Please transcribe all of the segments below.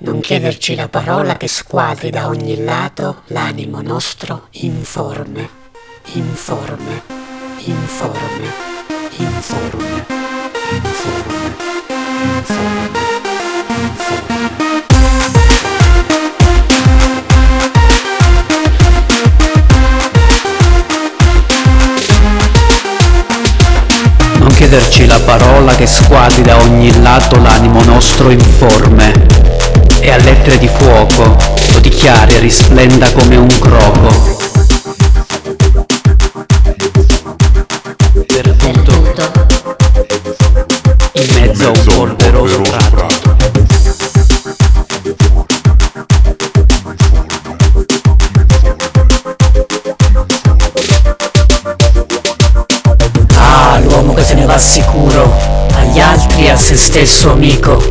Non chiederci la parola che squadri da ogni lato l'animo nostro informe, informe, informe, informe, informe, informe, informe. Non chiederci la parola che squadri da ogni lato l'animo nostro informe e a lettere di fuoco lo dichiari e risplenda come un croco. Perduto in mezzo a un polveroso prato. Ah, l'uomo che se ne va sicuro, agli altri e a se stesso amico,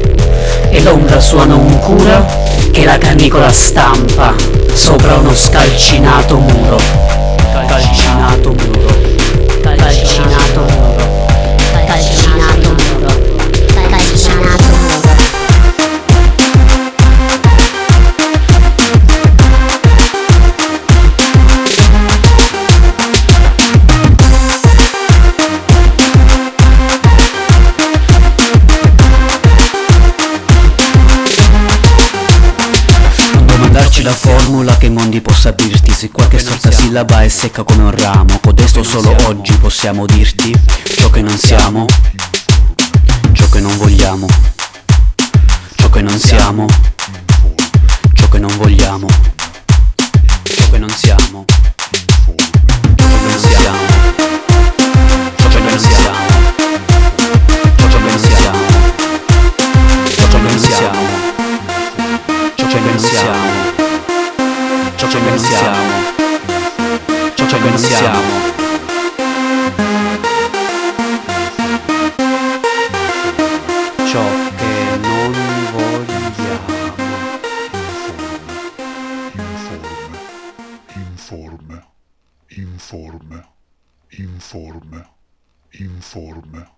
e l'ombra sua non cura, che la canicola stampa sopra uno scalcinato muro. Calcinato muro. La formula che i mondi possa dirti Se qualche storta sillaba è secca come un ramo Codesto solo oggi possiamo dirti Ciò che non siamo Ciò che non vogliamo Ciò che non siamo Ciò che non vogliamo Ciò che non siamo Ciò che non siamo Ciò che non siamo Ciò che non siamo Ciò che non siamo ciò che non siamo, ciò che non siamo, ciò che non siamo. Ciò che non vogliamo. informe, informe, informe, informe, informe.